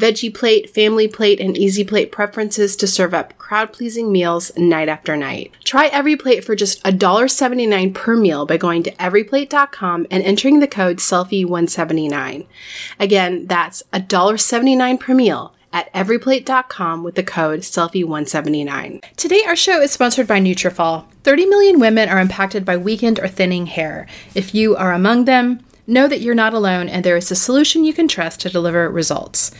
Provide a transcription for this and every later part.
veggie plate, family plate, and easy plate preferences to serve up crowd pleasing meals night after night. Try EveryPlate for just $1.79 per meal by going to everyplate.com and entering the code SELFIE179. Again, that's $1.79 per meal at everyplate.com with the code SELFIE179. Today, our show is sponsored by Nutrafol. 30 million women are impacted by weakened or thinning hair. If you are among them, know that you're not alone and there is a solution you can trust to deliver results.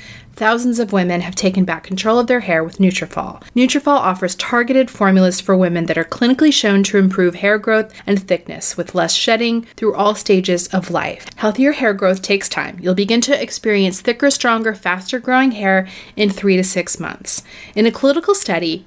Thousands of women have taken back control of their hair with Nutrafol. Nutrafol offers targeted formulas for women that are clinically shown to improve hair growth and thickness with less shedding through all stages of life. Healthier hair growth takes time. You'll begin to experience thicker, stronger, faster growing hair in 3 to 6 months. In a clinical study,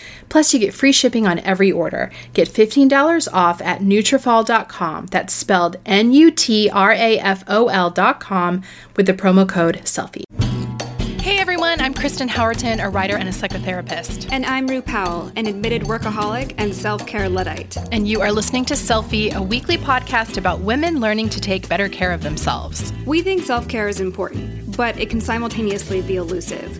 Plus, you get free shipping on every order. Get $15 off at Nutrafol.com. That's spelled N-U-T-R-A-F-O-L.com with the promo code SELFIE. Hey everyone, I'm Kristen Howerton, a writer and a psychotherapist. And I'm Rue Powell, an admitted workaholic and self care Luddite. And you are listening to Selfie, a weekly podcast about women learning to take better care of themselves. We think self care is important, but it can simultaneously be elusive.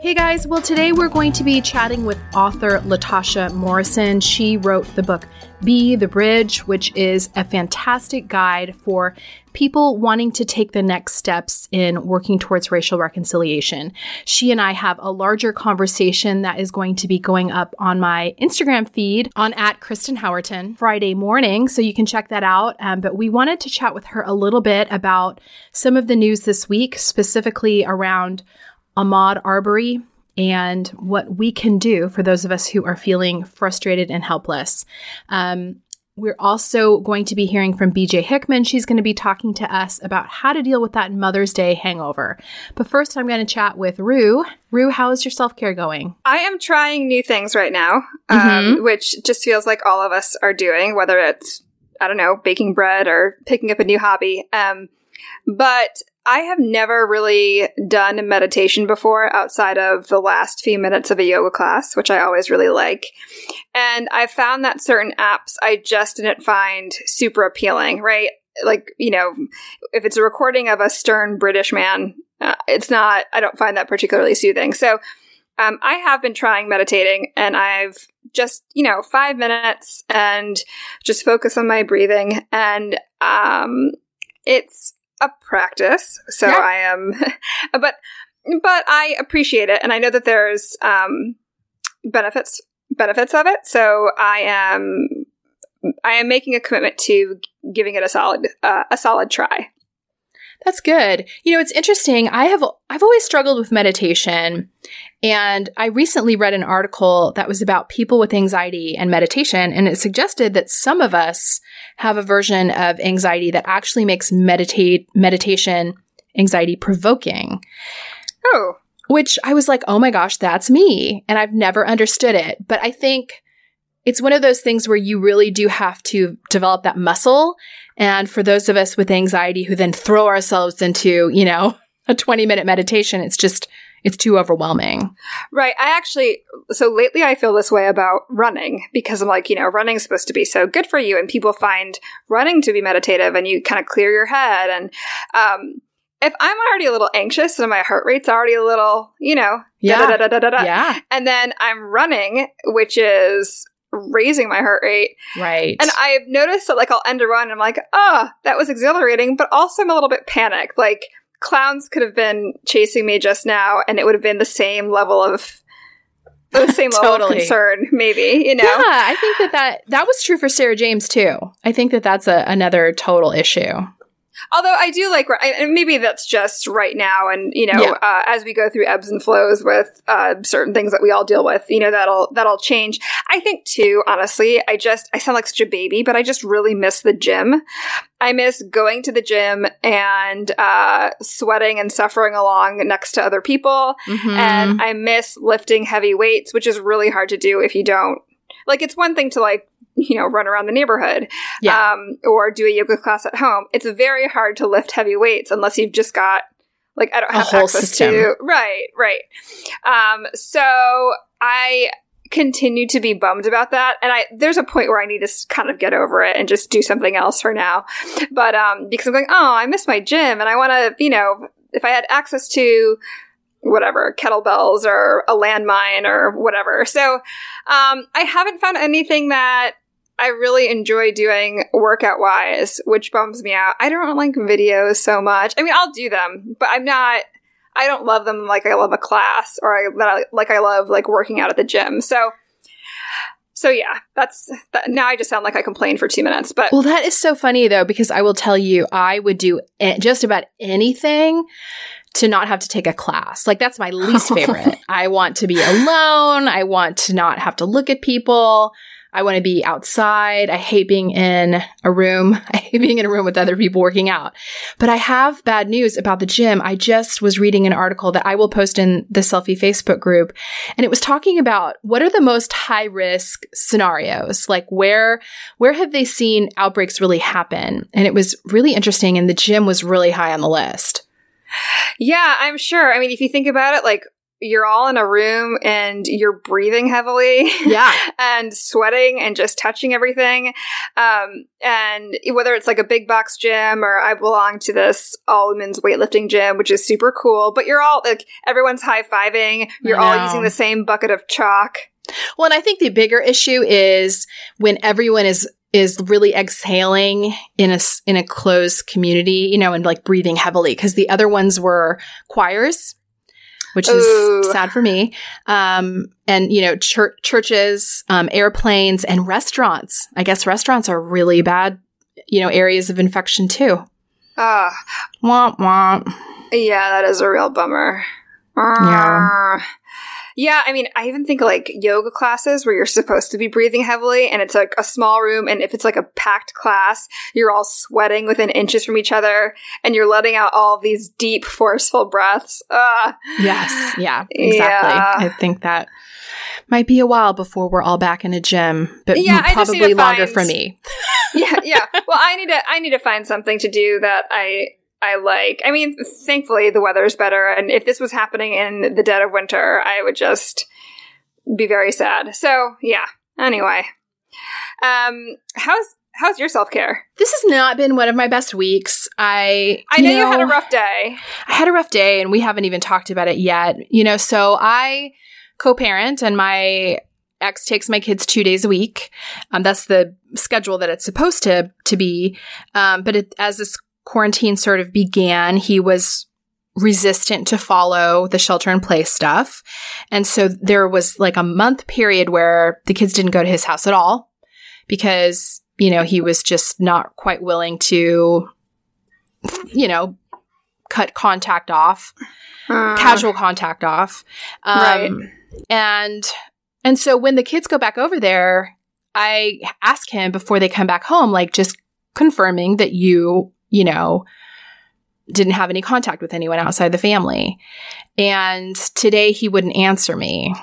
Hey guys, well, today we're going to be chatting with author Latasha Morrison. She wrote the book Be the Bridge, which is a fantastic guide for people wanting to take the next steps in working towards racial reconciliation. She and I have a larger conversation that is going to be going up on my Instagram feed on at Kristen Howerton Friday morning, so you can check that out. Um, but we wanted to chat with her a little bit about some of the news this week, specifically around Ahmaud Arbery and what we can do for those of us who are feeling frustrated and helpless. Um, we're also going to be hearing from BJ Hickman. She's going to be talking to us about how to deal with that Mother's Day hangover. But first, I'm going to chat with Rue. Rue, how is your self care going? I am trying new things right now, um, mm-hmm. which just feels like all of us are doing, whether it's, I don't know, baking bread or picking up a new hobby. Um, but I have never really done meditation before outside of the last few minutes of a yoga class, which I always really like. And I found that certain apps I just didn't find super appealing, right? Like, you know, if it's a recording of a stern British man, uh, it's not, I don't find that particularly soothing. So, um, I have been trying meditating and I've just, you know, five minutes and just focus on my breathing. And, um, it's, a practice, so yeah. I am, but but I appreciate it, and I know that there's um, benefits benefits of it. So I am I am making a commitment to giving it a solid uh, a solid try. That's good. You know, it's interesting. I have I've always struggled with meditation, and I recently read an article that was about people with anxiety and meditation, and it suggested that some of us have a version of anxiety that actually makes meditate meditation anxiety provoking. Oh. Which I was like, "Oh my gosh, that's me." And I've never understood it. But I think it's one of those things where you really do have to develop that muscle. And for those of us with anxiety who then throw ourselves into, you know, a 20 minute meditation, it's just, it's too overwhelming. Right. I actually, so lately I feel this way about running because I'm like, you know, running is supposed to be so good for you. And people find running to be meditative and you kind of clear your head. And, um, if I'm already a little anxious and my heart rate's already a little, you know, yeah, yeah, and then I'm running, which is raising my heart rate. Right. And I've noticed that like I'll end a run and I'm like, oh, that was exhilarating, but also I'm a little bit panicked. Like clowns could have been chasing me just now and it would have been the same level of the same level totally. of concern, maybe, you know? Yeah, I think that, that that was true for Sarah James too. I think that that's a, another total issue. Although I do like, and maybe that's just right now, and you know, yeah. uh, as we go through ebbs and flows with uh, certain things that we all deal with, you know, that'll that'll change. I think too, honestly, I just I sound like such a baby, but I just really miss the gym. I miss going to the gym and uh, sweating and suffering along next to other people, mm-hmm. and I miss lifting heavy weights, which is really hard to do if you don't like it's one thing to like you know, run around the neighborhood yeah. um, or do a yoga class at home. It's very hard to lift heavy weights unless you've just got like I don't have access system. to right, right. Um, so I continue to be bummed about that, and I there's a point where I need to kind of get over it and just do something else for now. But um, because I'm going, oh, I miss my gym, and I want to, you know, if I had access to whatever kettlebells or a landmine or whatever. So um, I haven't found anything that I really enjoy doing workout wise, which bums me out. I don't like videos so much. I mean, I'll do them, but I'm not. I don't love them like I love a class or I, like I love like working out at the gym. So, so yeah, that's that, now I just sound like I complained for two minutes. But well, that is so funny though because I will tell you, I would do just about anything to not have to take a class. Like that's my least favorite. I want to be alone. I want to not have to look at people. I want to be outside. I hate being in a room. I hate being in a room with other people working out. But I have bad news about the gym. I just was reading an article that I will post in the Selfie Facebook group, and it was talking about what are the most high risk scenarios? Like where where have they seen outbreaks really happen? And it was really interesting and the gym was really high on the list. Yeah, I'm sure. I mean, if you think about it, like you're all in a room and you're breathing heavily. Yeah. and sweating and just touching everything. Um, and whether it's like a big box gym or I belong to this all women's weightlifting gym, which is super cool, but you're all like, everyone's high fiving. You're all using the same bucket of chalk. Well, and I think the bigger issue is when everyone is is really exhaling in a in a closed community, you know, and like breathing heavily because the other ones were choirs which is Ooh. sad for me. Um, and you know, chur- churches, um, airplanes, and restaurants. I guess restaurants are really bad, you know, areas of infection too. Ah, uh, womp womp. Yeah, that is a real bummer. Yeah. Yeah, I mean, I even think like yoga classes where you're supposed to be breathing heavily and it's like a small room. And if it's like a packed class, you're all sweating within inches from each other and you're letting out all these deep, forceful breaths. Uh, yes. Yeah, exactly. Yeah. I think that might be a while before we're all back in a gym, but yeah, probably longer find, for me. yeah, yeah. Well, I need to I need to find something to do that I I like. I mean, thankfully the weather's better, and if this was happening in the dead of winter, I would just be very sad. So yeah. Anyway, um, how's how's your self care? This has not been one of my best weeks. I I know, you, know, you had a rough day. I had a rough day, and we haven't even talked about it yet. You know, so I co-parent, and my ex takes my kids two days a week. Um, that's the schedule that it's supposed to to be. Um, but it, as this quarantine sort of began, he was resistant to follow the shelter in place stuff. And so there was like a month period where the kids didn't go to his house at all because, you know, he was just not quite willing to, you know, cut contact off, uh, casual contact off. Um, right. And, and so when the kids go back over there, I ask him before they come back home, like just confirming that you, you know, didn't have any contact with anyone outside the family. And today he wouldn't answer me.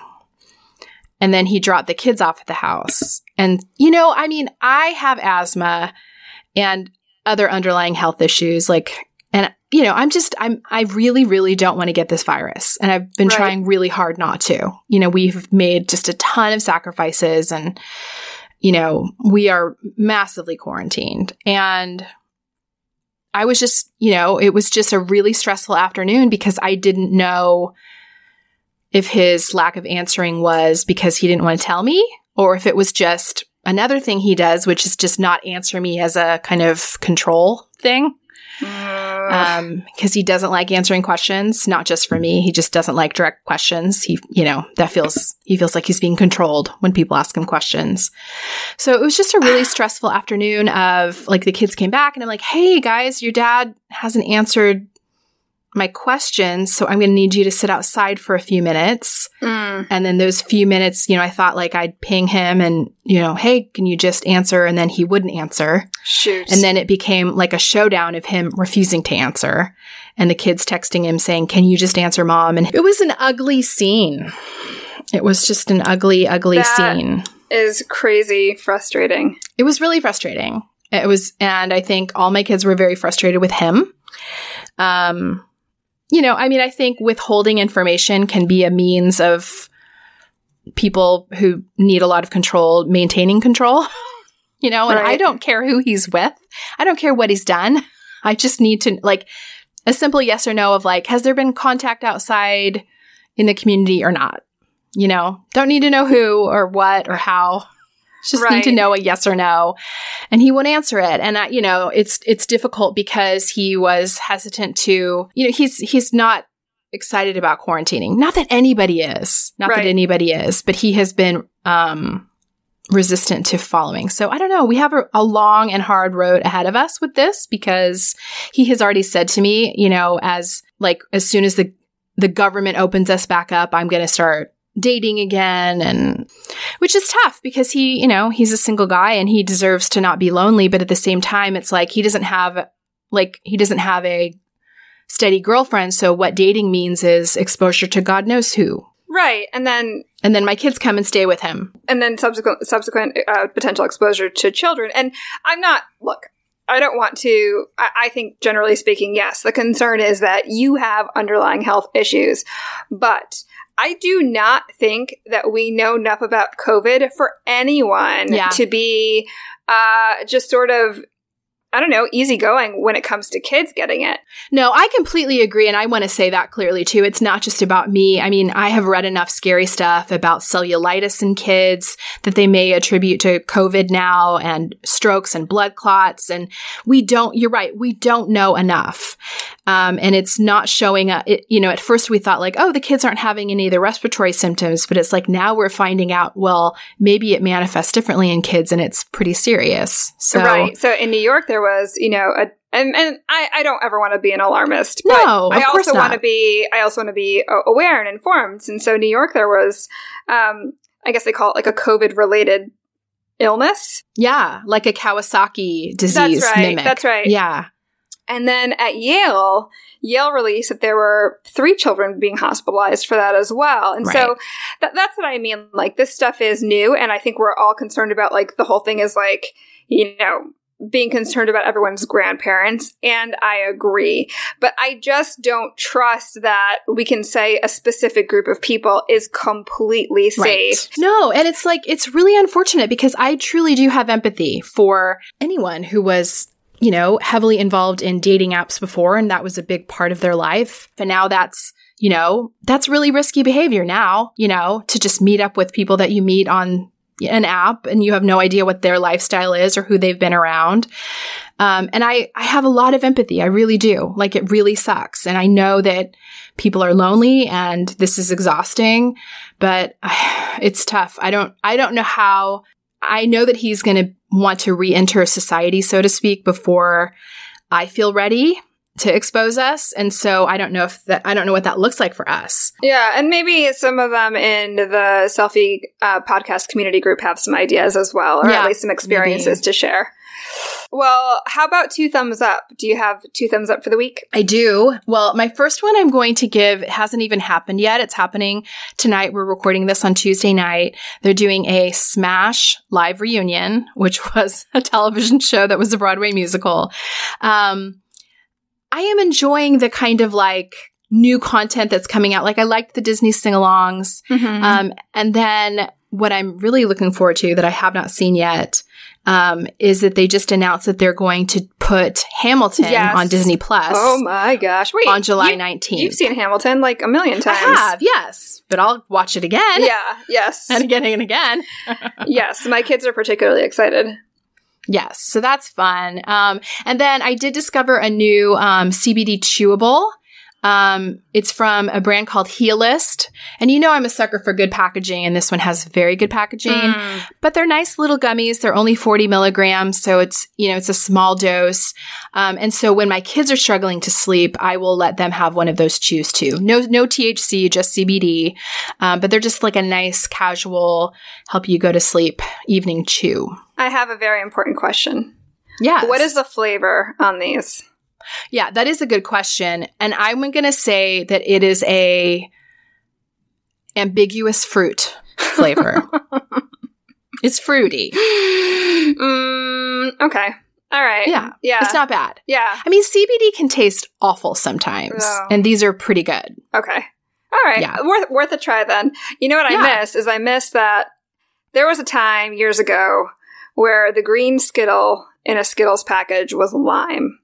And then he dropped the kids off at the house. And, you know, I mean, I have asthma and other underlying health issues. Like, and, you know, I'm just, I'm, I really, really don't want to get this virus. And I've been right. trying really hard not to. You know, we've made just a ton of sacrifices and, you know, we are massively quarantined. And, I was just, you know, it was just a really stressful afternoon because I didn't know if his lack of answering was because he didn't want to tell me or if it was just another thing he does, which is just not answer me as a kind of control thing um because he doesn't like answering questions not just for me. He just doesn't like direct questions. He you know that feels he feels like he's being controlled when people ask him questions. So it was just a really stressful afternoon of like the kids came back and i'm like hey guys your dad hasn't answered my questions. So I'm going to need you to sit outside for a few minutes. Mm. And then those few minutes, you know, I thought like I'd ping him and, you know, hey, can you just answer? And then he wouldn't answer. Shoot. And then it became like a showdown of him refusing to answer and the kids texting him saying, can you just answer mom? And it was an ugly scene. It was just an ugly, ugly that scene. Is crazy frustrating. It was really frustrating. It was, and I think all my kids were very frustrated with him. Um, you know, I mean, I think withholding information can be a means of people who need a lot of control maintaining control. you know, and right. I don't care who he's with. I don't care what he's done. I just need to like a simple yes or no of like, has there been contact outside in the community or not? You know, don't need to know who or what or how. Just right. need to know a yes or no. And he won't answer it. And I, you know, it's, it's difficult because he was hesitant to, you know, he's, he's not excited about quarantining. Not that anybody is, not right. that anybody is, but he has been, um, resistant to following. So I don't know. We have a, a, long and hard road ahead of us with this because he has already said to me, you know, as like as soon as the the government opens us back up, I'm going to start dating again and which is tough because he, you know, he's a single guy and he deserves to not be lonely, but at the same time it's like he doesn't have like he doesn't have a steady girlfriend, so what dating means is exposure to God knows who. Right. And then and then my kids come and stay with him. And then subsequent subsequent uh, potential exposure to children. And I'm not look, I don't want to. I, I, think, generally speaking, yes, the concern is that you have underlying health issues. But I do not think that we know enough about COVID for anyone yeah. to be uh, just sort of I don't know, easygoing when it comes to kids getting it. No, I completely agree. And I want to say that clearly too. It's not just about me. I mean, I have read enough scary stuff about cellulitis in kids that they may attribute to COVID now and strokes and blood clots. And we don't, you're right, we don't know enough. Um, and it's not showing up. It, you know, at first we thought like, oh, the kids aren't having any of the respiratory symptoms, but it's like now we're finding out, well, maybe it manifests differently in kids and it's pretty serious. So, right. So in New York, there was, you know, a, and, and I, I don't ever want to be an alarmist. But no, I also want to be, I also want to be aware and informed. And so New York, there was, um, I guess they call it like a COVID related illness. Yeah, like a Kawasaki disease. That's right. Mimic. That's right. Yeah. And then at Yale, Yale released that there were three children being hospitalized for that as well. And right. so th- that's what I mean. Like this stuff is new. And I think we're all concerned about like the whole thing is like, you know, being concerned about everyone's grandparents, and I agree. But I just don't trust that we can say a specific group of people is completely safe. Right. No, and it's like, it's really unfortunate because I truly do have empathy for anyone who was you know, heavily involved in dating apps before, and that was a big part of their life. But now that's, you know, that's really risky behavior now, you know, to just meet up with people that you meet on an app and you have no idea what their lifestyle is or who they've been around. Um, and I, I have a lot of empathy. I really do. Like it really sucks. And I know that people are lonely and this is exhausting, but it's tough. I don't, I don't know how I know that he's going to want to re-enter society, so to speak, before I feel ready to expose us. And so I don't know if that, I don't know what that looks like for us. Yeah. And maybe some of them in the selfie uh, podcast community group have some ideas as well, or yeah, at least some experiences maybe. to share. Well, how about two thumbs up? Do you have two thumbs up for the week? I do. Well, my first one I'm going to give hasn't even happened yet. It's happening tonight. We're recording this on Tuesday night. They're doing a Smash live reunion, which was a television show that was a Broadway musical. Um, I am enjoying the kind of like new content that's coming out. Like I liked the Disney sing-alongs. Mm-hmm. Um, and then what I'm really looking forward to that I have not seen yet um, is that they just announced that they're going to put Hamilton yes. on Disney Plus. Oh my gosh! Wait, on July nineteenth. You've seen Hamilton like a million times. I have, yes, but I'll watch it again. Yeah, yes, and again and again. yes, my kids are particularly excited. Yes, so that's fun. Um, and then I did discover a new um, CBD chewable um, it's from a brand called Healist. And you know, I'm a sucker for good packaging, and this one has very good packaging, mm. but they're nice little gummies. They're only 40 milligrams. So it's, you know, it's a small dose. Um, and so when my kids are struggling to sleep, I will let them have one of those chews too. No, no THC, just CBD. Um, but they're just like a nice, casual, help you go to sleep evening chew. I have a very important question. Yeah. What is the flavor on these? Yeah, that is a good question. And I'm going to say that it is a ambiguous fruit flavor. it's fruity. Mm, okay. All right. Yeah. Yeah. It's not bad. Yeah. I mean, CBD can taste awful sometimes, oh. and these are pretty good. Okay. All right. Yeah. Worth, worth a try then. You know what yeah. I miss is I miss that there was a time years ago where the green Skittle in a Skittles package was lime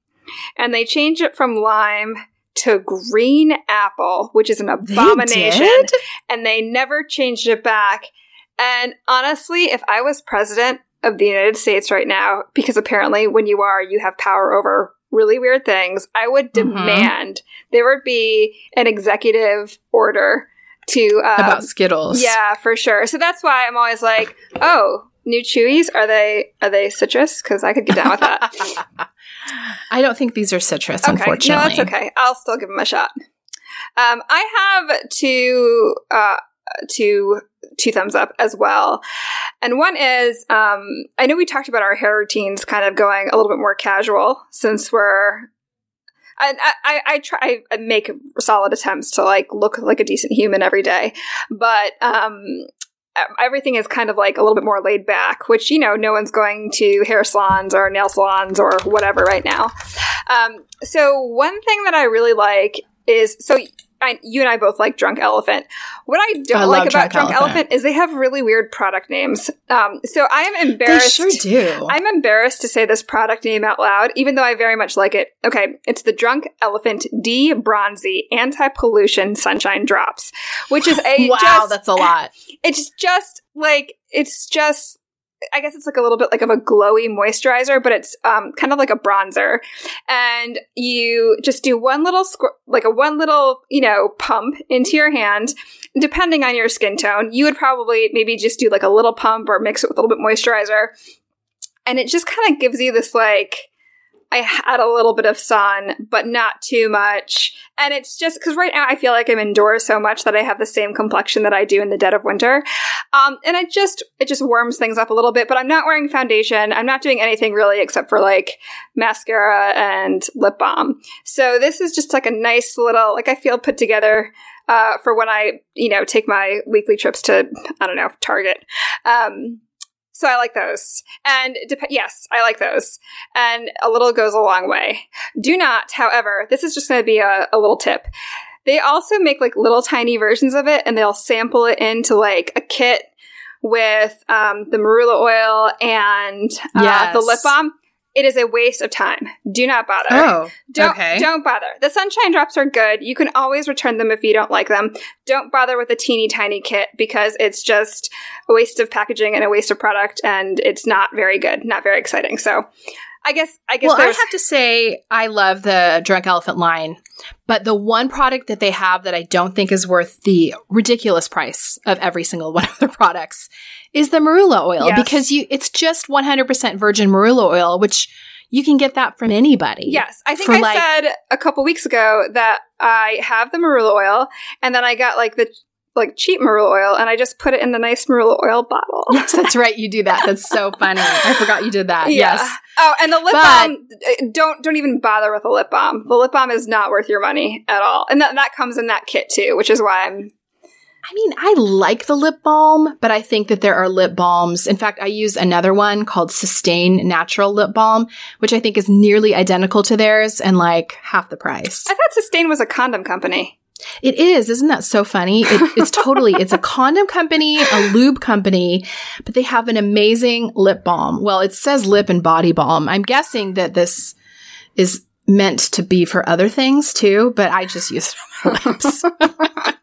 and they changed it from lime to green apple, which is an abomination. They and they never changed it back. And honestly, if I was president of the United States right now, because apparently when you are, you have power over really weird things, I would mm-hmm. demand there would be an executive order to um, about Skittles. Yeah, for sure. So that's why I'm always like, oh, new Chewies are they are they citrus? Because I could get down with that. I don't think these are citrus, okay. unfortunately. No, that's okay. I'll still give them a shot. Um, I have two, uh, two, two thumbs up as well. And one is, um, I know we talked about our hair routines kind of going a little bit more casual since we're I, I, I try I make solid attempts to like look like a decent human every day, but um, everything is kind of like a little bit more laid back, which, you know, no one's going to hair salons or nail salons or whatever right now. Um, so, one thing that I really like is so I, you and I both like Drunk Elephant. What I don't I like about Drunk, Drunk Elephant. Elephant. is they have really weird product names. Um, so I am embarrassed. They sure do. I'm embarrassed to say this product name out loud, even though I very much like it. Okay, it's the Drunk Elephant D Bronzi Anti Pollution Sunshine Drops, which is a wow, just, that's a lot. It's just like it's just I guess it's like a little bit like of a glowy moisturizer, but it's um, kind of like a bronzer. And you just do one little, squ- like a one little, you know, pump into your hand. Depending on your skin tone, you would probably maybe just do like a little pump or mix it with a little bit moisturizer. And it just kind of gives you this like, I had a little bit of sun, but not too much. And it's just because right now I feel like I'm indoors so much that I have the same complexion that I do in the dead of winter. Um, and it just, it just warms things up a little bit, but I'm not wearing foundation. I'm not doing anything really except for like mascara and lip balm. So this is just like a nice little, like I feel put together uh, for when I, you know, take my weekly trips to, I don't know, Target. Um, so I like those. And dep- yes, I like those. And a little goes a long way. Do not, however, this is just going to be a, a little tip. They also make like little tiny versions of it and they'll sample it into like a kit with um, the marula oil and uh, yes. the lip balm. It is a waste of time. Do not bother. Oh, don't, okay. Don't bother. The sunshine drops are good. You can always return them if you don't like them. Don't bother with a teeny tiny kit because it's just a waste of packaging and a waste of product and it's not very good, not very exciting. So I guess I guess Well, I have to say, I love the Drunk Elephant line, but the one product that they have that I don't think is worth the ridiculous price of every single one of their products is the marula oil Yes. because you it's just 100% virgin marula oil, which you can get that from anybody. Yes, I think I like- said a couple weeks ago that I have the marula oil, and then I got like the like cheap marula oil, and I just put it in the nice marula oil bottle. Yes, that's right. You do that. That's so funny. I forgot you did that. Yeah. Yes. Oh, and the lip But- balm. uh, Don't don't even bother with the lip balm. The lip balm is not worth your money at all, and that that comes in that kit too, which is why I'm. I mean, I like the lip balm, but I think that there are lip balms. In fact, I use another one called Sustain Natural Lip Balm, which I think is nearly identical to theirs and like half the price. I thought Sustain was a condom company. It is, isn't that so funny? It, it's totally, it's a condom company, a lube company, but they have an amazing lip balm. Well, it says lip and body balm. I'm guessing that this is meant to be for other things too, but I just use it on my lips.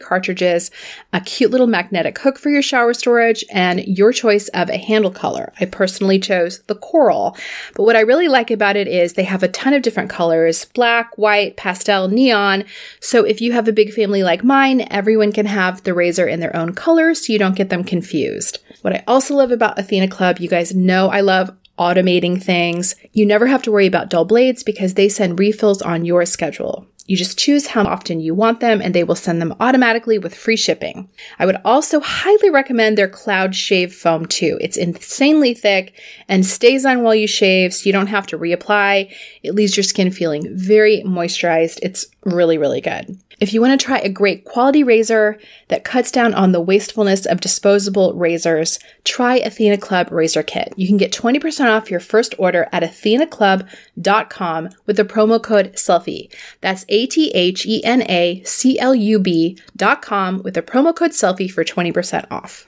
cartridges, a cute little magnetic hook for your shower storage, and your choice of a handle color. I personally chose the coral. But what I really like about it is they have a ton of different colors black, white, pastel, neon. So if you have a big family like mine, everyone can have the razor in their own color so you don't get them confused. What I also love about Athena Club, you guys know I love automating things. You never have to worry about dull blades because they send refills on your schedule. You just choose how often you want them and they will send them automatically with free shipping. I would also highly recommend their Cloud Shave Foam too. It's insanely thick and stays on while you shave so you don't have to reapply. It leaves your skin feeling very moisturized. It's really, really good. If you want to try a great quality razor that cuts down on the wastefulness of disposable razors, try Athena Club Razor Kit. You can get 20% off your first order at athenaclub.com with the promo code SELFIE. That's A T H E N A C L U B dot com with the promo code SELFIE for 20% off.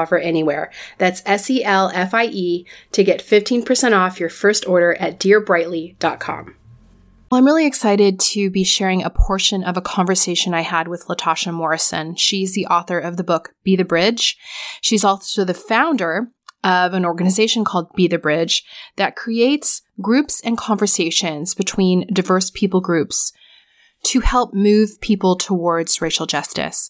anywhere. That's S E L F I E to get 15% off your first order at dearbrightly.com. Well, I'm really excited to be sharing a portion of a conversation I had with Latasha Morrison. She's the author of the book Be the Bridge. She's also the founder of an organization called Be the Bridge that creates groups and conversations between diverse people groups to help move people towards racial justice.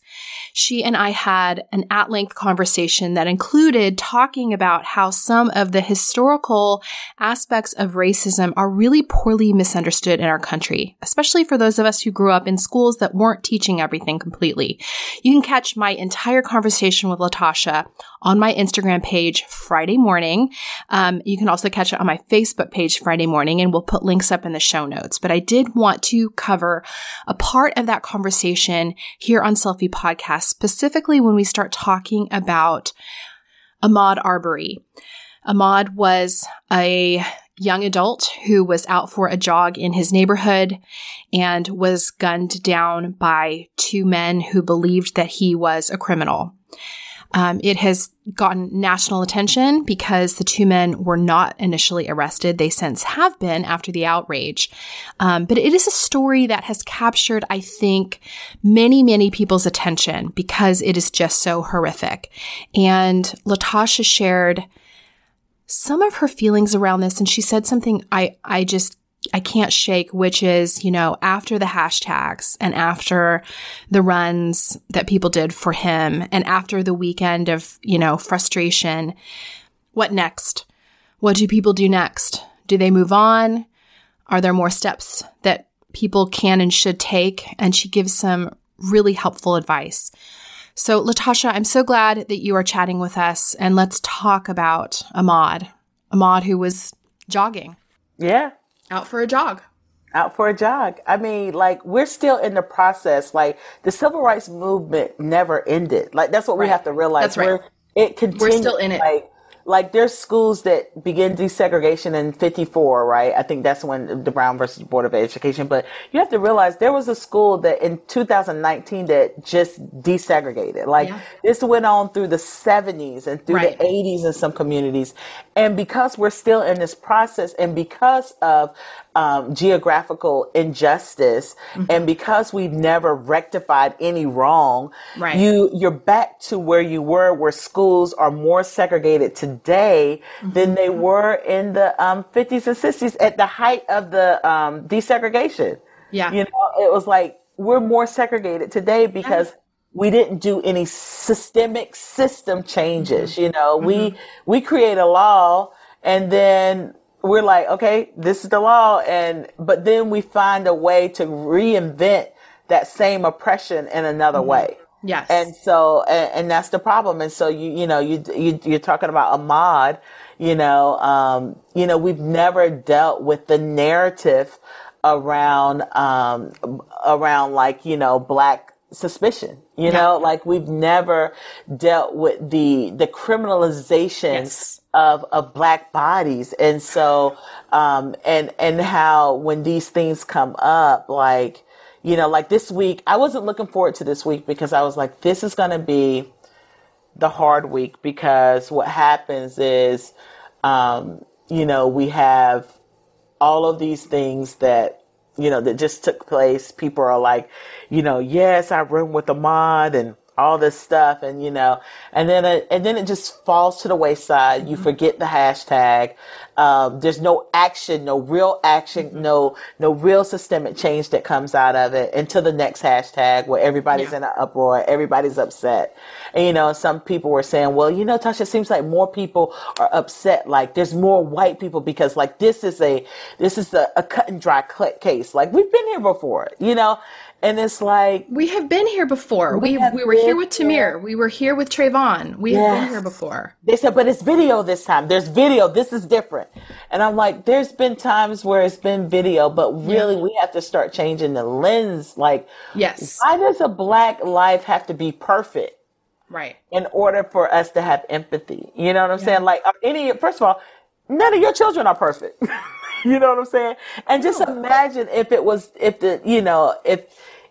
She and I had an at length conversation that included talking about how some of the historical aspects of racism are really poorly misunderstood in our country, especially for those of us who grew up in schools that weren't teaching everything completely. You can catch my entire conversation with Latasha on my Instagram page Friday morning. Um, you can also catch it on my Facebook page Friday morning, and we'll put links up in the show notes. But I did want to cover a part of that conversation here on Selfie Podcast, specifically when we start talking about Ahmaud Arbery. Ahmaud was a young adult who was out for a jog in his neighborhood and was gunned down by two men who believed that he was a criminal. Um, it has gotten national attention because the two men were not initially arrested. They since have been after the outrage. Um, but it is a story that has captured, I think, many, many people's attention because it is just so horrific. And Latasha shared some of her feelings around this, and she said something I, I just I can't shake, which is, you know, after the hashtags and after the runs that people did for him and after the weekend of, you know, frustration, what next? What do people do next? Do they move on? Are there more steps that people can and should take? And she gives some really helpful advice. So, Latasha, I'm so glad that you are chatting with us and let's talk about Ahmaud, Ahmaud who was jogging. Yeah, out for a jog. Out for a jog. I mean, like we're still in the process. Like the civil rights movement never ended. Like that's what right. we have to realize. That's right. We're, it continues. We're still in it. Like like there's schools that begin desegregation in 54 right i think that's when the brown versus board of education but you have to realize there was a school that in 2019 that just desegregated like yeah. this went on through the 70s and through right. the 80s in some communities and because we're still in this process and because of um, geographical injustice mm-hmm. and because we've never rectified any wrong right. you you're back to where you were where schools are more segregated today mm-hmm. than they were in the um, 50s and 60s at the height of the um, desegregation yeah you know it was like we're more segregated today because yeah we didn't do any systemic system changes mm-hmm. you know mm-hmm. we we create a law and then we're like, okay, this is the law. And, but then we find a way to reinvent that same oppression in another mm-hmm. way. Yes. And so, and, and, that's the problem. And so you, you know, you, you, you're talking about Ahmaud, you know, um, you know, we've never dealt with the narrative around, um, around like, you know, black suspicion. You yeah. know, like we've never dealt with the the criminalization yes of of black bodies. And so um and and how when these things come up like you know like this week I wasn't looking forward to this week because I was like this is going to be the hard week because what happens is um you know we have all of these things that you know that just took place. People are like you know yes I run with Ahmaud and all this stuff and you know and then it, and then it just falls to the wayside you mm-hmm. forget the hashtag um, there's no action no real action mm-hmm. no no real systemic change that comes out of it until the next hashtag where everybody's yeah. in an uproar everybody's upset and you know some people were saying well you know tasha it seems like more people are upset like there's more white people because like this is a this is a, a cut and dry case like we've been here before you know and it's like we have been here before. We we, we were here here with Tamir. We were here with Trayvon. We have been here before. They said, but it's video this time. There's video. This is different. And I'm like, there's been times where it's been video, but really we have to start changing the lens. Like, Yes. why does a black life have to be perfect Right. in order for us to have empathy? You know what I'm saying? Like, any, first of all, none of your children are perfect. you know what I'm saying? And just imagine if it was, if the, you know, if,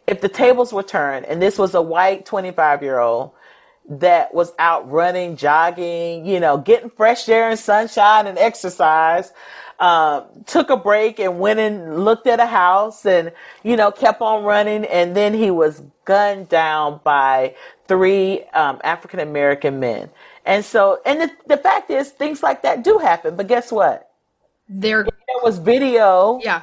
if the tables were turned and this was a white 25 year old that was out running, jogging, you know, getting fresh air and sunshine and exercise, um, took a break and went and looked at a house and, you know, kept on running. And then he was gunned down by three um, African American men. And so, and the, the fact is, things like that do happen. But guess what? They're There was video yeah.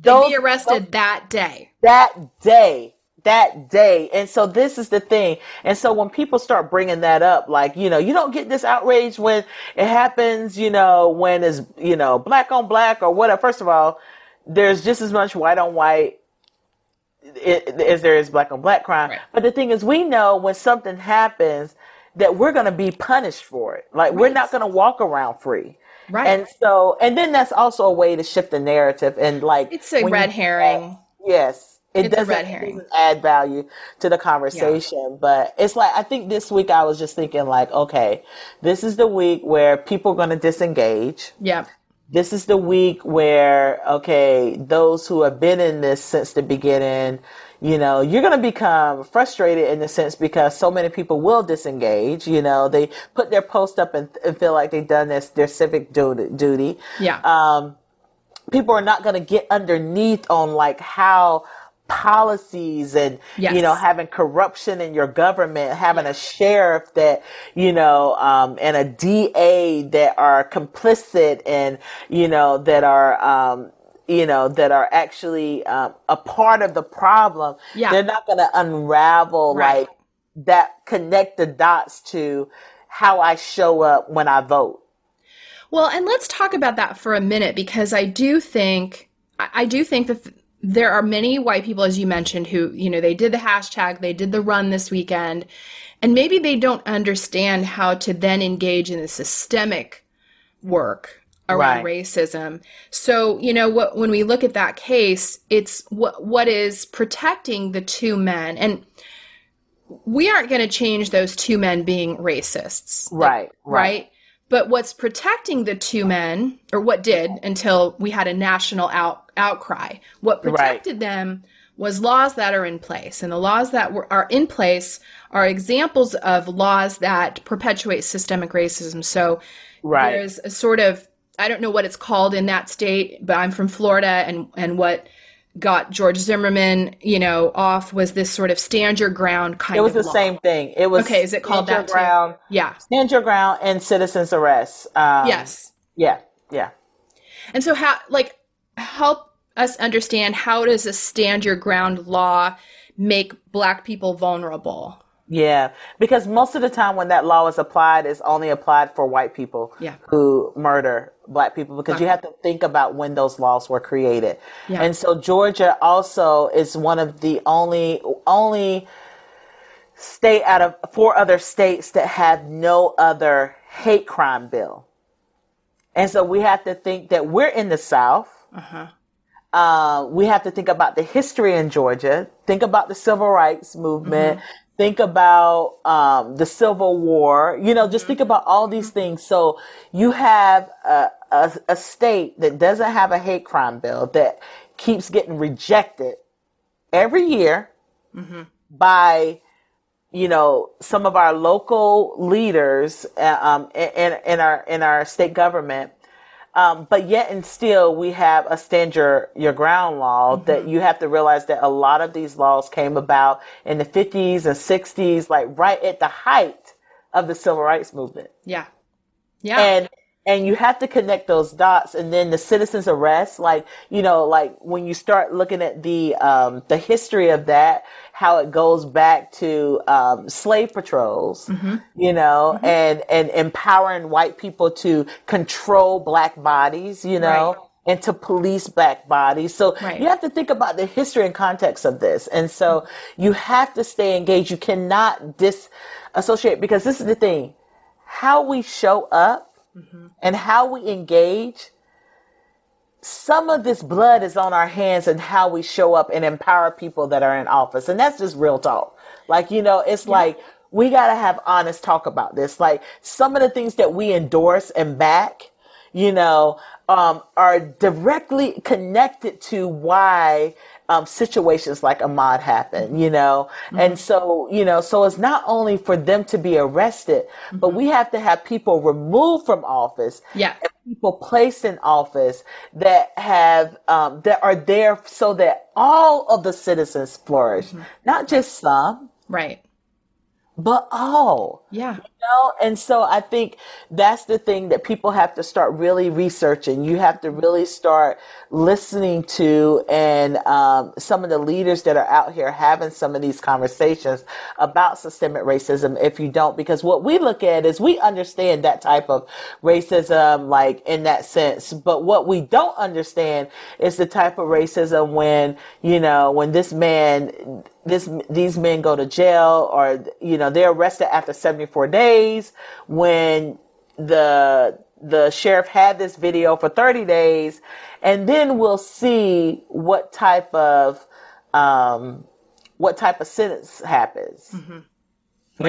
Those- be arrested that day. that day. That day. And so this is the thing. And so when people start bringing that up like you know you don't get this outrage when it happens you know when it's you know black on black or whatever. First of all there's just as much white on white as there is black on black crime. Right. but the thing is we know when something happens that we're going to be punished for it. Like we're not going to walk around free Right. and so and then that's also a way to shift the narrative and like It's a red herring. Yes. It doesn't, red it herring. doesn't add value to the conversation, but it's like I think this week I was just thinking like, okay, this is the week where people are going to disengage. Yeah. This is the week where okay, those who have been in this since the beginning, you know, you're going to become frustrated in the sense because so many people will disengage. You know, they put their post up and, and feel like they've done this their civic duty. Yeah. um, people are not going to get underneath on like how policies and Yes. you know having corruption in your government having a sheriff that you know um, and a da that are complicit and you know that are um, you know that are actually um, a part of the problem Yeah. they're not going to unravel Right. like that connect the dots to how i show up when i vote Well, and let's talk about that for a minute because I do think I I do think that th- there are many white people, as you mentioned, who you know they did the hashtag, they did the run this weekend, and maybe they don't understand how to then engage in the systemic work around Right. racism. So you know what when we look at that case, it's what what is protecting the two men and. We aren't going to change those two men being racists right right? But what's protecting the two men, or what did until we had a national out, outcry, what Right. protected them was laws that are in place. And the laws that were, are in place are examples of laws that perpetuate systemic racism. So Right. there's a sort of, I don't know what it's called in that state, but I'm from Florida and, and what got George Zimmerman, you know, off was this sort of stand your ground kind of It was the law. same thing. It was Okay, is it called stand that your too? ground, Yeah. stand your ground, and citizens arrest. Um, yes. Yeah. Yeah. And so how like help us understand how does a stand your ground law make black people vulnerable? Yeah. Because most of the time when that law is applied, it's only applied for white people Yeah. who murder black people because you have to think about when those laws were created. Yeah. And so Georgia also is one of the only only state out of four other states that have no other hate crime bill. And so we have to think that we're in the South. Uh, we have to think about the history in Georgia, think about the civil rights movement, think about um, the Civil War, you know, just think about all these things. So you have a, a, a state that doesn't have a hate crime bill that keeps getting rejected every year by you know some of our local leaders uh, um, in, in our in our state government um, but yet and still we have a stand your your ground law that you have to realize that a lot of these laws came about in the 50s and 60s like right at the height of the civil rights movement Yeah. Yeah. and and you have to connect those dots and then the citizens arrest like you know like when you start looking at the um the history of that how it goes back to um slave patrols you know and and empowering white people to control black bodies you know and to police black bodies. So Right. you have to think about the history and context of this. And so you have to stay engaged. You cannot disassociate because this is the thing. How we show up and how we engage some of this blood is on our hands and how we show up and empower people that are in office. And that's just real talk. Like, you know, it's like we got to have honest talk about this. Like some of the things that we endorse and back, you know, um, are directly connected to why um, situations like Ahmaud happen, you know? And so, you know, so it's not only for them to be arrested, but we have to have people removed from office Yeah. and people placed in office that have um, that are there so that all of the citizens flourish, not just some, Right. but all. Yeah. know? And so I think that's the thing that people have to start really researching. You have to really start listening to and um, some of the leaders that are out here having some of these conversations about systemic racism. If you don't, because what we look at is we understand that type of racism, like in that sense. But what we don't understand is the type of racism when you know when this man this these men go to jail or you know they're arrested after 74 days when the the sheriff had this video for 30 days and then we'll see what type of um what type of sentence happens.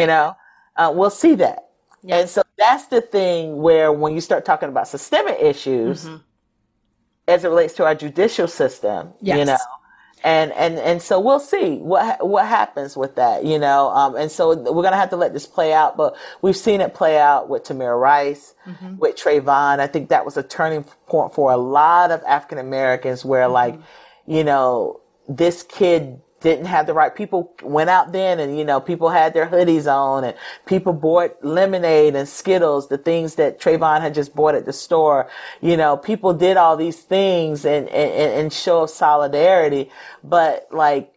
You know? Uh, we'll see that. And so that's the thing where when you start talking about systemic issues as it relates to our judicial system you know and and and so we'll see what what happens with that, you know. Um, and so we're gonna have to let this play out, but we've seen it play out with Tamir Rice, with Trayvon. I think that was a turning point for a lot of African Americans, where like, you know, this kid didn't have the right people went out then and you know people had their hoodies on and people bought lemonade and skittles the things that Trayvon had just bought at the store you know people did all these things and and, and show of solidarity but like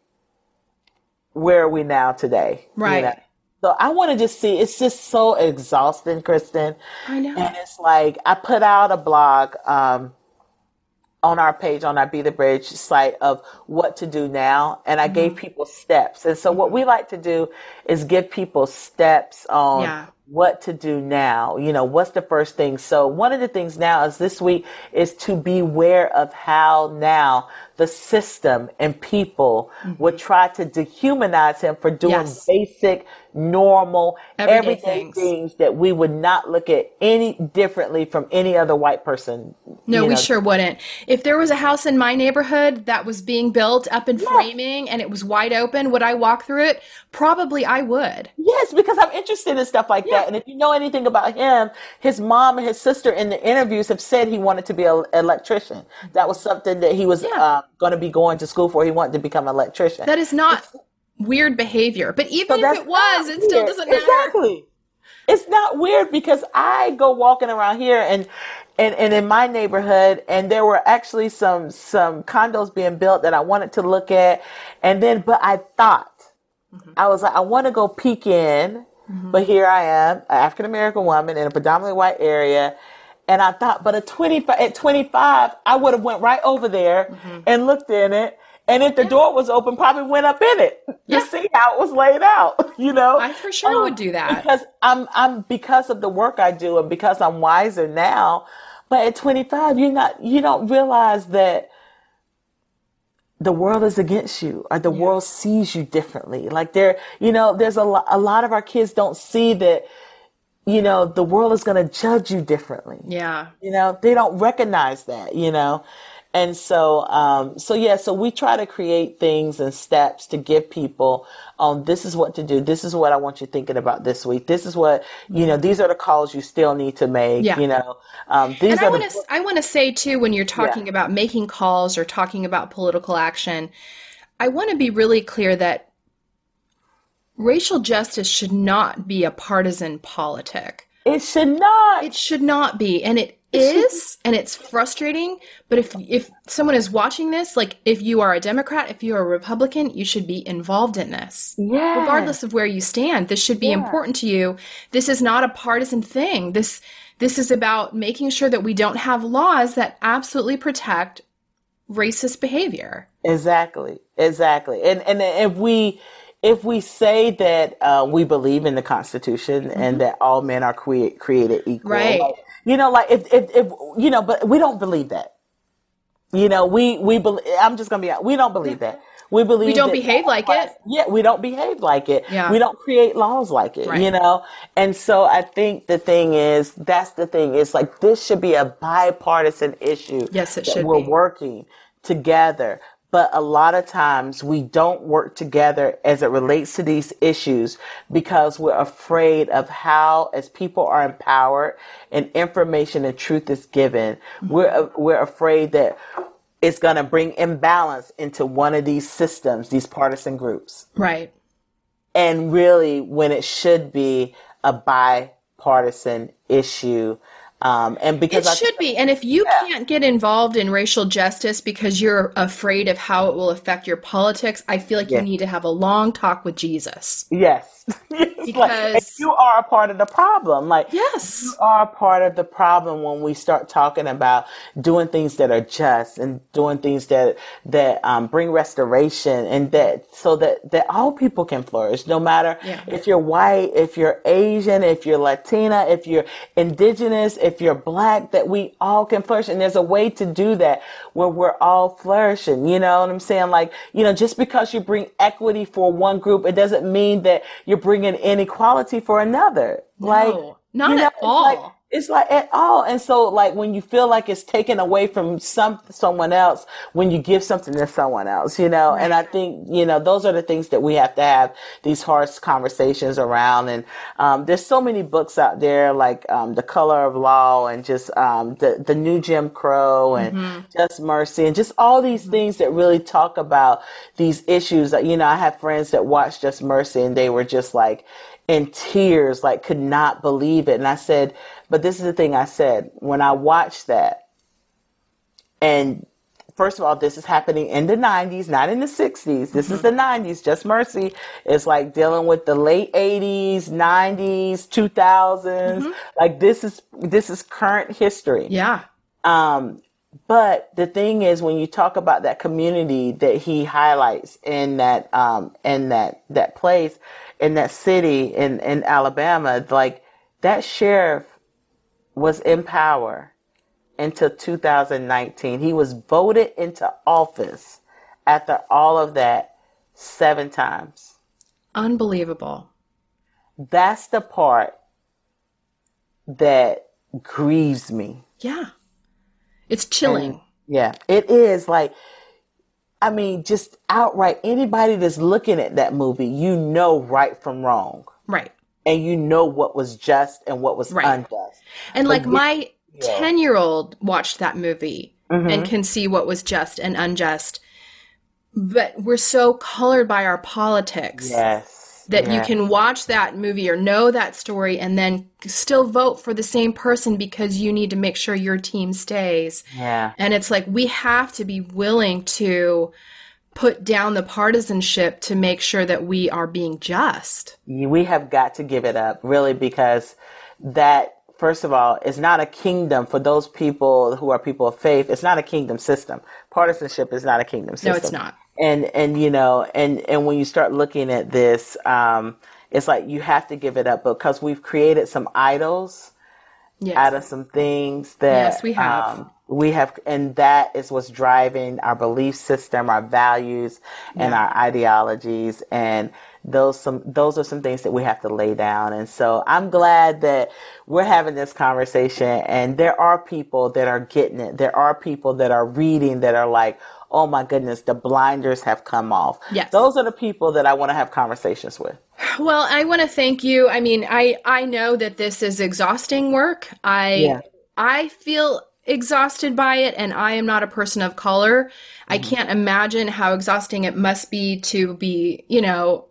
where are we now today You Right. know? so I want to just see it's just so exhausting Kristen I know. and it's like I put out a blog um, on our page on our Be the Bridge site of what to do now, and I gave mm-hmm. people steps. And so what we like to do is give people steps on Yeah. what to do now. You know, what's the first thing? So one of the things now is this week is to beware of how now the system and people would try to dehumanize him for doing Yes. basic, normal, Everyday everyday things. things that we would not look at any differently from any other white person. No, we know. sure wouldn't. If there was a house in my neighborhood that was being built up in framing and it was wide open, would I walk through it? Probably I would. Yes, because I'm interested in stuff like that. And if you know anything about him, his mom and his sister in the interviews have said he wanted to be an electrician. That was something that he was Yeah. uh, going to be going to school for. He wanted to become an electrician. That is not weird behavior. But even So if it was, it still doesn't matter. Exactly. It's not weird because I go walking around here and and, and in my neighborhood and there were actually some some condos being built that I wanted to look at and then but I thought Mm-hmm. I was like I want to go peek in but here I am an African American woman in a predominantly white area and I thought but at 25 at 25 I would have went right over there Mm-hmm. and looked in it and if the door was open probably went up in it Yeah. to see how it was laid out you know I for sure Um, would do that. because I'm I'm because of the work I do and because I'm wiser now. But at 25, you're not you don't realize that the world is against you or the world sees you differently. Like there, you know, there's a lot, a lot of our kids don't see that, you know, the world is going to judge you differently. Yeah. You know, they don't recognize that, you know. And so, um, so yeah, so we try to create things and steps to give people, um, this is what to do. This is what I want you thinking about this week. This is what, you know, these are the calls you still need to make, Yeah. you know. Um, these And I want the, to I want to say too when you're talking about making calls or talking about political action, I want to be really clear that racial justice should not be a partisan politic. it should not. It should not be, and it is, and it's frustrating. But if if someone is watching this, like if you are a Democrat, if you are a Republican, you should be involved in this. yeah. Regardless of where you stand, this should be important to you. This is not a partisan thing. This this is about making sure that we don't have laws that absolutely protect racist behavior. Exactly, exactly. And and if we if we say that uh, we believe in the Constitution mm-hmm. and that all men are cre- created equal, right? Like, you know, like if, if if you know, but we don't believe that. You know, we we believe. I'm just gonna be. We don't believe that. We believe we don't behave like it. Yeah, we don't behave like it. Yeah. We don't create laws like it, right. you know? And so I think the thing is, that's the thing. It's like this should be a bipartisan issue. Yes, it should We're be. working together. But a lot of times we don't work together as it relates to these issues because we're afraid of how, as people are empowered and information and truth is given, we're, uh, we're afraid that it's going to bring imbalance into one of these systems, these partisan groups. Right. And really, when it should be a bipartisan issue um, and because it I, should be, and if you yeah. can't get involved in racial justice because you're afraid of how it will affect your politics, I feel like yeah. you need to have a long talk with Jesus. Yes, because like, you are a part of the problem. Like yes, you are a part of the problem when we start talking about doing things that are just and doing things that that um, bring restoration and that so that that all people can flourish, no matter yeah. if you're white, if you're Asian, if you're Latina, if you're indigenous. If if you're black, that we all can flourish. And there's a way to do that where we're all flourishing. You know what I'm saying? Like, you know, just because you bring equity for one group, it doesn't mean that you're bringing inequality for another. No, like, not you know, at all. Like, it's like at all. And so like when you feel like it's taken away from some someone else, when you give something to someone else, you know, and I think, you know, those are the things that we have to have these harsh conversations around. And um, there's so many books out there like um, The Color of Law and just um, the, the New Jim Crow and mm-hmm. Just Mercy and just all these mm-hmm. things that really talk about these issues. You know, I have friends that watch Just Mercy and they were just like, in tears, like could not believe it. And I said, but this is the thing I said when I watched that. And first of all, this is happening in the 90s, not in the 60s. This mm-hmm. is the 90s. Just Mercy is like dealing with the late 80s, 90s, 2000s. Mm-hmm. Like this is this is current history. Yeah. Um but the thing is when you talk about that community that he highlights in that um in that that place in that city in, in Alabama, like that sheriff was in power until 2019. He was voted into office after all of that seven times. Unbelievable. That's the part that grieves me. Yeah. It's chilling. And, yeah, it is like I mean, just outright, anybody that's looking at that movie, you know right from wrong. Right. And you know what was just and what was right. unjust. And like my 10 year old watched that movie mm-hmm. and can see what was just and unjust. But we're so colored by our politics. Yes that yeah. you can watch that movie or know that story and then still vote for the same person because you need to make sure your team stays. Yeah. And it's like we have to be willing to put down the partisanship to make sure that we are being just. We have got to give it up, really, because that first of all, is not a kingdom for those people who are people of faith. It's not a kingdom system. Partisanship is not a kingdom system. No, it's not and and you know and and when you start looking at this um it's like you have to give it up because we've created some idols yes. out of some things that yes we have um, we have and that is what's driving our belief system our values and yeah. our ideologies and those some those are some things that we have to lay down and so i'm glad that we're having this conversation and there are people that are getting it there are people that are reading that are like oh my goodness, the blinders have come off. Yes. Those are the people that I want to have conversations with. Well, I want to thank you. I mean, I I know that this is exhausting work. I yeah. I feel exhausted by it and I am not a person of color. Mm-hmm. I can't imagine how exhausting it must be to be, you know,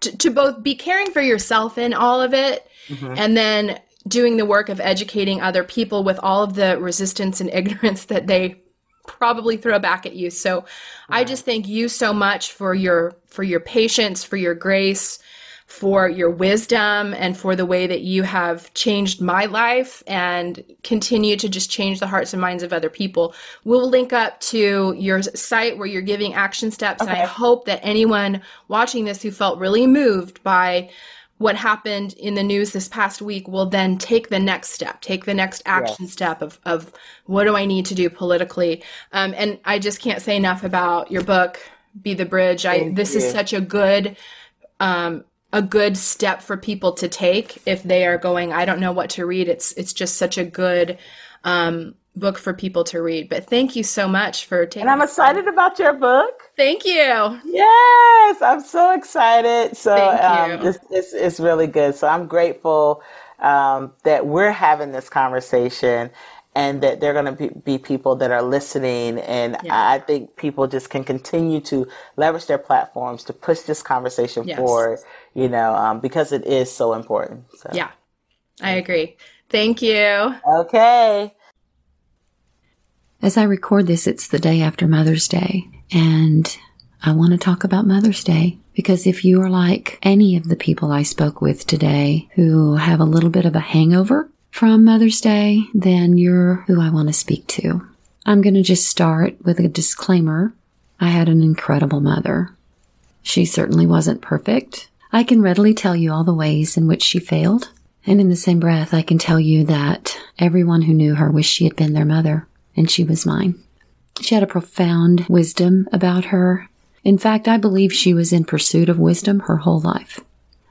to, to both be caring for yourself in all of it mm-hmm. and then doing the work of educating other people with all of the resistance and ignorance that they probably throw back at you. So I just thank you so much for your for your patience, for your grace, for your wisdom and for the way that you have changed my life and continue to just change the hearts and minds of other people. We'll link up to your site where you're giving action steps. Okay. And I hope that anyone watching this who felt really moved by what happened in the news this past week will then take the next step, take the next action yeah. step of, of what do I need to do politically. Um, and I just can't say enough about your book, Be the Bridge. I, this you. is such a good, um, a good step for people to take if they are going, I don't know what to read. It's, it's just such a good, um, book for people to read. But thank you so much for taking. And I'm excited about your book. Thank you. Yes, I'm so excited. So um, this, this is really good. So I'm grateful um, that we're having this conversation. And that they're going to be, be, people that are listening. And yeah. I think people just can continue to leverage their platforms to push this conversation yes. forward, you know, um, because it is so important. So. Yeah, I agree. Thank you. Okay. As I record this, it's the day after Mother's Day, and I want to talk about Mother's Day because if you are like any of the people I spoke with today who have a little bit of a hangover from Mother's Day, then you're who I want to speak to. I'm going to just start with a disclaimer. I had an incredible mother. She certainly wasn't perfect. I can readily tell you all the ways in which she failed. And in the same breath, I can tell you that everyone who knew her wished she had been their mother and she was mine. She had a profound wisdom about her. In fact, I believe she was in pursuit of wisdom her whole life.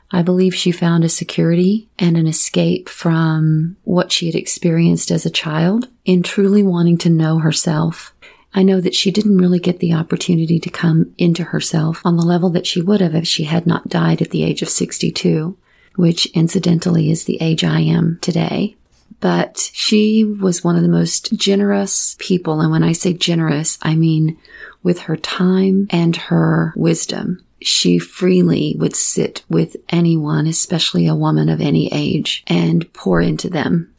I believe she found a security and an escape from what she had experienced as a child in truly wanting to know herself. I know that she didn't really get the opportunity to come into herself on the level that she would have if she had not died at the age of 62, which incidentally is the age I am today but she was one of the most generous people. And when I say generous, I mean with her time and her wisdom. She freely would sit with anyone, especially a woman of any age, and pour into them.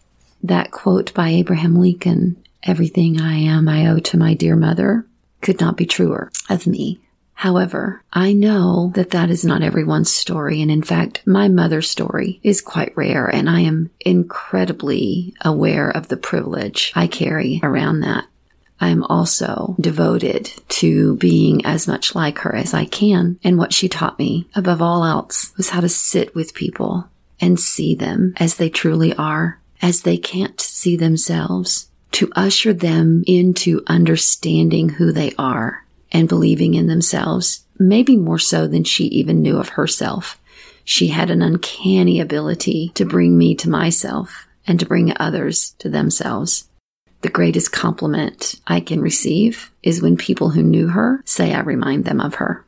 That quote by Abraham Lincoln, everything I am I owe to my dear mother, could not be truer of me. However, I know that that is not everyone's story. And in fact, my mother's story is quite rare. And I am incredibly aware of the privilege I carry around that. I am also devoted to being as much like her as I can. And what she taught me above all else was how to sit with people and see them as they truly are, as they can't see themselves, to usher them into understanding who they are and believing in themselves, maybe more so than she even knew of herself. She had an uncanny ability to bring me to myself and to bring others to themselves. The greatest compliment I can receive is when people who knew her say I remind them of her.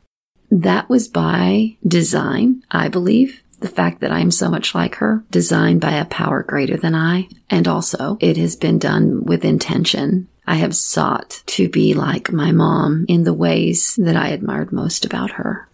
That was by design, I believe. The fact that I'm so much like her, designed by a power greater than I, and also it has been done with intention I have sought to be like my mom in the ways that I admired most about her.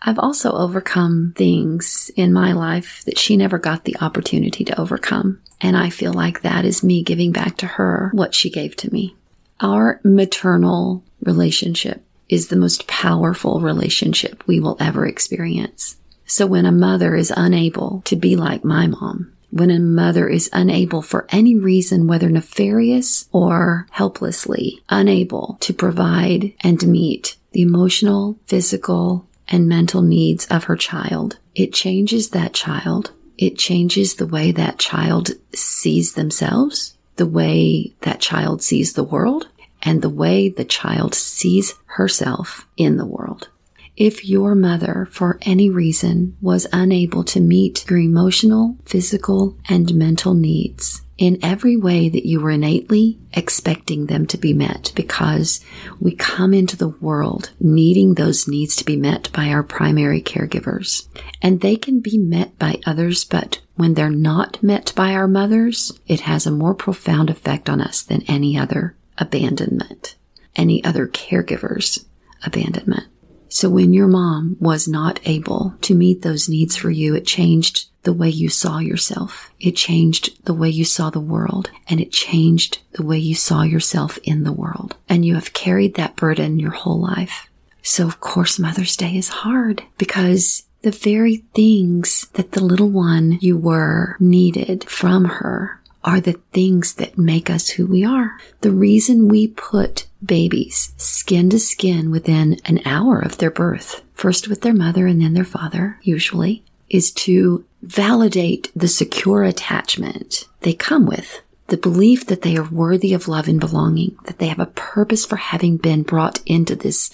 I've also overcome things in my life that she never got the opportunity to overcome. And I feel like that is me giving back to her what she gave to me. Our maternal relationship is the most powerful relationship we will ever experience. So when a mother is unable to be like my mom, when a mother is unable for any reason, whether nefarious or helplessly unable to provide and meet the emotional, physical, and mental needs of her child. It changes that child. It changes the way that child sees themselves, the way that child sees the world, and the way the child sees herself in the world. If your mother, for any reason, was unable to meet your emotional, physical, and mental needs in every way that you were innately expecting them to be met, because we come into the world needing those needs to be met by our primary caregivers. And they can be met by others, but when they're not met by our mothers, it has a more profound effect on us than any other abandonment, any other caregiver's abandonment. So when your mom was not able to meet those needs for you, it changed the way you saw yourself. It changed the way you saw the world and it changed the way you saw yourself in the world. And you have carried that burden your whole life. So of course Mother's Day is hard because the very things that the little one you were needed from her are the things that make us who we are. The reason we put babies skin to skin within an hour of their birth, first with their mother and then their father, usually, is to validate the secure attachment they come with. The belief that they are worthy of love and belonging, that they have a purpose for having been brought into this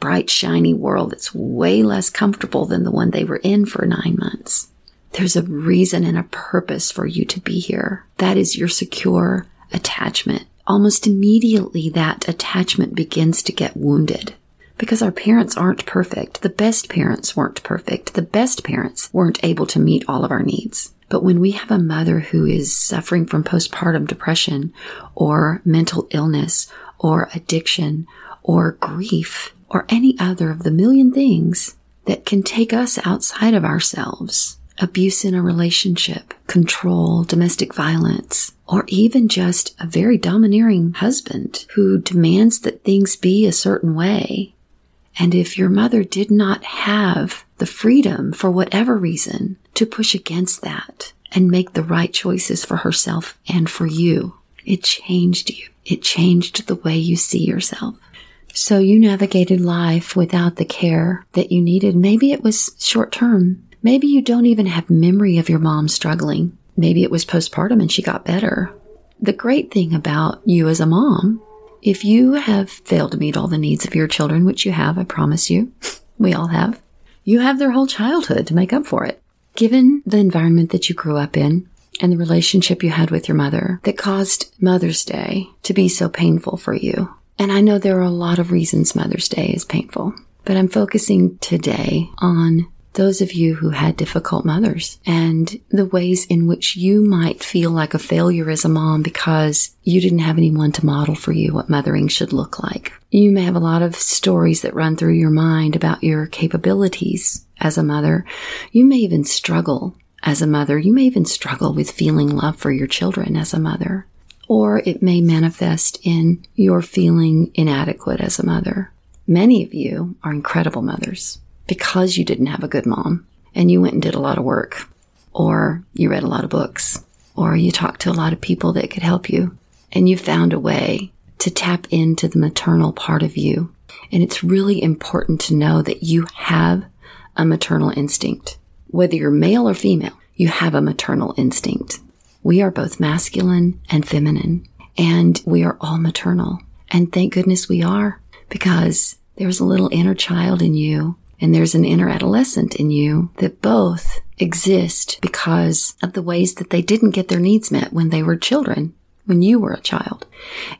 bright, shiny world that's way less comfortable than the one they were in for nine months. There's a reason and a purpose for you to be here. That is your secure attachment. Almost immediately, that attachment begins to get wounded because our parents aren't perfect. The best parents weren't perfect. The best parents weren't able to meet all of our needs. But when we have a mother who is suffering from postpartum depression or mental illness or addiction or grief or any other of the million things that can take us outside of ourselves, abuse in a relationship, control, domestic violence, or even just a very domineering husband who demands that things be a certain way. And if your mother did not have the freedom for whatever reason to push against that and make the right choices for herself and for you, it changed you. It changed the way you see yourself. So you navigated life without the care that you needed. Maybe it was short term. Maybe you don't even have memory of your mom struggling. Maybe it was postpartum and she got better. The great thing about you as a mom, if you have failed to meet all the needs of your children, which you have, I promise you, we all have, you have their whole childhood to make up for it. Given the environment that you grew up in and the relationship you had with your mother that caused Mother's Day to be so painful for you, and I know there are a lot of reasons Mother's Day is painful, but I'm focusing today on those of you who had difficult mothers and the ways in which you might feel like a failure as a mom because you didn't have anyone to model for you what mothering should look like. You may have a lot of stories that run through your mind about your capabilities as a mother. You may even struggle as a mother. You may even struggle with feeling love for your children as a mother or it may manifest in your feeling inadequate as a mother. Many of you are incredible mothers because you didn't have a good mom and you went and did a lot of work, or you read a lot of books, or you talked to a lot of people that could help you, and you found a way to tap into the maternal part of you. And it's really important to know that you have a maternal instinct. Whether you're male or female, you have a maternal instinct. We are both masculine and feminine, and we are all maternal. And thank goodness we are, because there's a little inner child in you, and there's an inner adolescent in you that both exist because of the ways that they didn't get their needs met when they were children, when you were a child.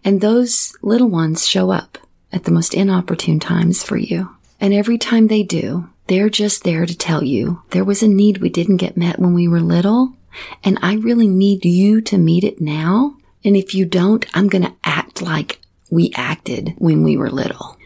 And those little ones show up at the most inopportune times for you. And every time they do, they're just there to tell you there was a need we didn't get met when we were little, and I really need you to meet it now. And if you don't, I'm going to act like we acted when we were little.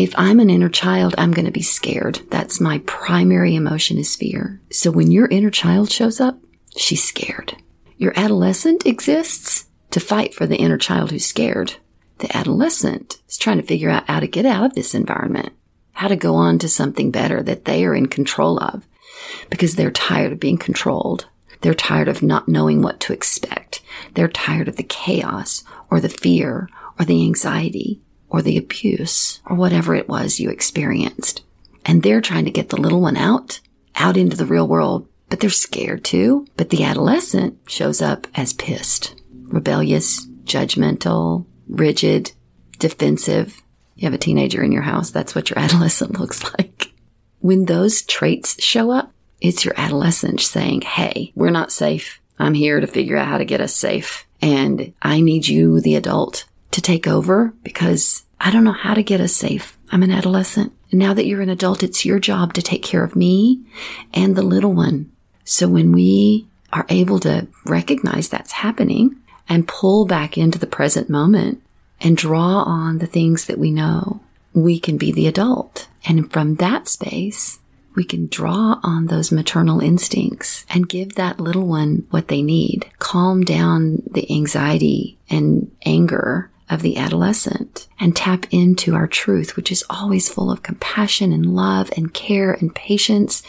If I'm an inner child, I'm going to be scared. That's my primary emotion is fear. So when your inner child shows up, she's scared. Your adolescent exists to fight for the inner child who's scared. The adolescent is trying to figure out how to get out of this environment, how to go on to something better that they are in control of because they're tired of being controlled. They're tired of not knowing what to expect. They're tired of the chaos or the fear or the anxiety or the abuse or whatever it was you experienced. And they're trying to get the little one out, out into the real world, but they're scared too. But the adolescent shows up as pissed, rebellious, judgmental, rigid, defensive. You have a teenager in your house. That's what your adolescent looks like. When those traits show up, it's your adolescent saying, Hey, we're not safe. I'm here to figure out how to get us safe. And I need you, the adult, to take over because I don't know how to get us safe. I'm an adolescent. Now that you're an adult, it's your job to take care of me and the little one. So when we are able to recognize that's happening and pull back into the present moment and draw on the things that we know, we can be the adult. And from that space, we can draw on those maternal instincts and give that little one what they need. Calm down the anxiety and anger of the adolescent and tap into our truth, which is always full of compassion and love and care and patience,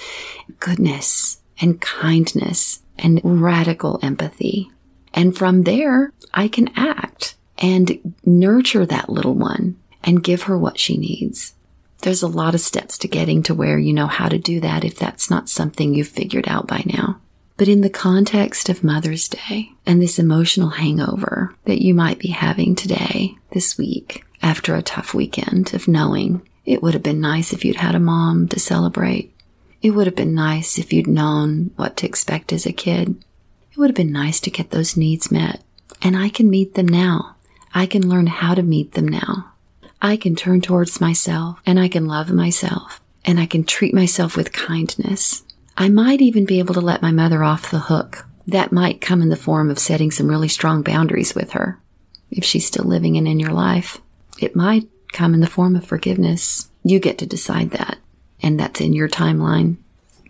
goodness and kindness and radical empathy. And from there, I can act and nurture that little one and give her what she needs. There's a lot of steps to getting to where you know how to do that if that's not something you've figured out by now. But in the context of Mother's Day and this emotional hangover that you might be having today, this week, after a tough weekend of knowing it would have been nice if you'd had a mom to celebrate. It would have been nice if you'd known what to expect as a kid. It would have been nice to get those needs met. And I can meet them now. I can learn how to meet them now. I can turn towards myself and I can love myself and I can treat myself with kindness. I might even be able to let my mother off the hook. That might come in the form of setting some really strong boundaries with her. If she's still living and in your life, it might come in the form of forgiveness. You get to decide that. And that's in your timeline.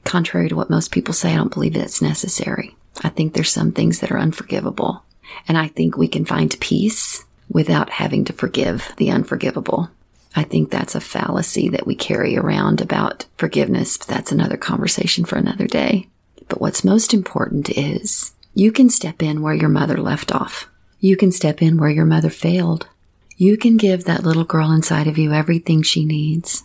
Contrary to what most people say, I don't believe that's necessary. I think there's some things that are unforgivable. And I think we can find peace without having to forgive the unforgivable. I think that's a fallacy that we carry around about forgiveness. That's another conversation for another day. But what's most important is you can step in where your mother left off. You can step in where your mother failed. You can give that little girl inside of you everything she needs.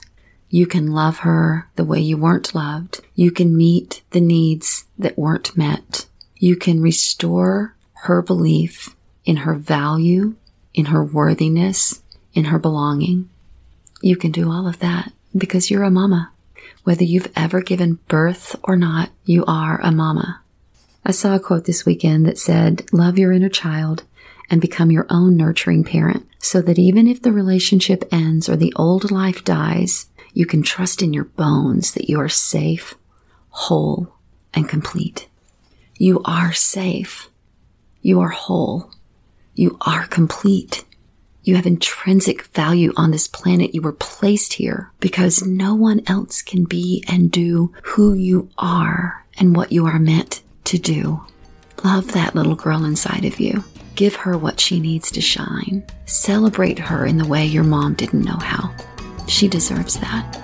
You can love her the way you weren't loved. You can meet the needs that weren't met. You can restore her belief in her value in her worthiness, in her belonging. You can do all of that because you're a mama. Whether you've ever given birth or not, you are a mama. I saw a quote this weekend that said, Love your inner child and become your own nurturing parent so that even if the relationship ends or the old life dies, you can trust in your bones that you are safe, whole, and complete. You are safe. You are whole. You are complete. You have intrinsic value on this planet. You were placed here because no one else can be and do who you are and what you are meant to do. Love that little girl inside of you. Give her what she needs to shine. Celebrate her in the way your mom didn't know how. She deserves that.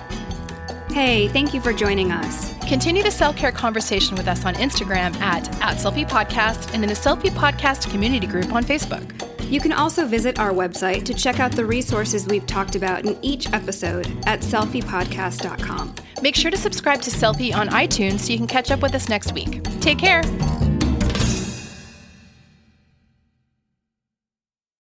Hey, thank you for joining us. Continue the self care conversation with us on Instagram at, at Selfie Podcast and in the Selfie Podcast community group on Facebook. You can also visit our website to check out the resources we've talked about in each episode at selfiepodcast.com. Make sure to subscribe to Selfie on iTunes so you can catch up with us next week. Take care.